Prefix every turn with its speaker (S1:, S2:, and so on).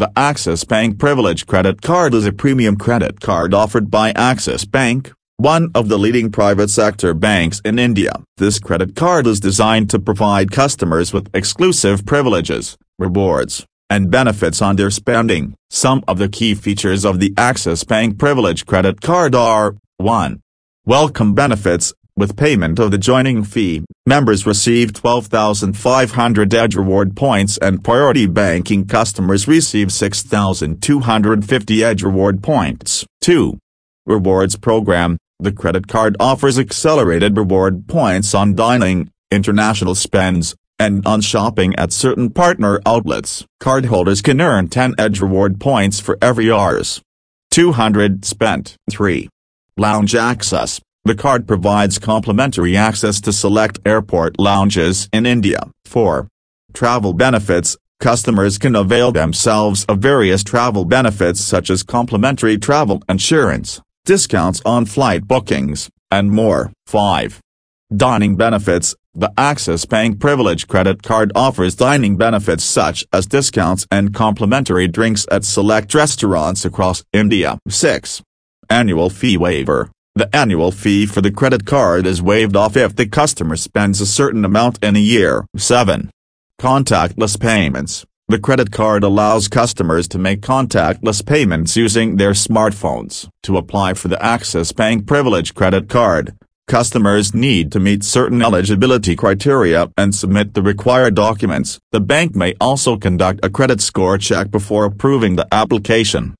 S1: The Axis Bank Privilege Credit Card is a premium credit card offered by Axis Bank, one of the leading private sector banks in India. This credit card is designed to provide customers with exclusive privileges, rewards, and benefits on their spending. Some of the key features of the Axis Bank Privilege Credit Card are 1. Welcome benefits with payment of the joining fee, members receive 12,500 Edge Reward points and Priority Banking customers receive 6,250 Edge Reward points. 2. Rewards Program The credit card offers accelerated reward points on dining, international spends, and on shopping at certain partner outlets. Cardholders can earn 10 Edge Reward points for every Rs. 200 spent. 3. Lounge Access the card provides complimentary access to select airport lounges in India. 4. Travel benefits Customers can avail themselves of various travel benefits such as complimentary travel insurance, discounts on flight bookings, and more. 5. Dining benefits The Axis Bank Privilege Credit Card offers dining benefits such as discounts and complimentary drinks at select restaurants across India. 6. Annual Fee Waiver the annual fee for the credit card is waived off if the customer spends a certain amount in a year. 7. Contactless payments. The credit card allows customers to make contactless payments using their smartphones. To apply for the Axis Bank Privilege Credit Card, customers need to meet certain eligibility criteria and submit the required documents. The bank may also conduct a credit score check before approving the application.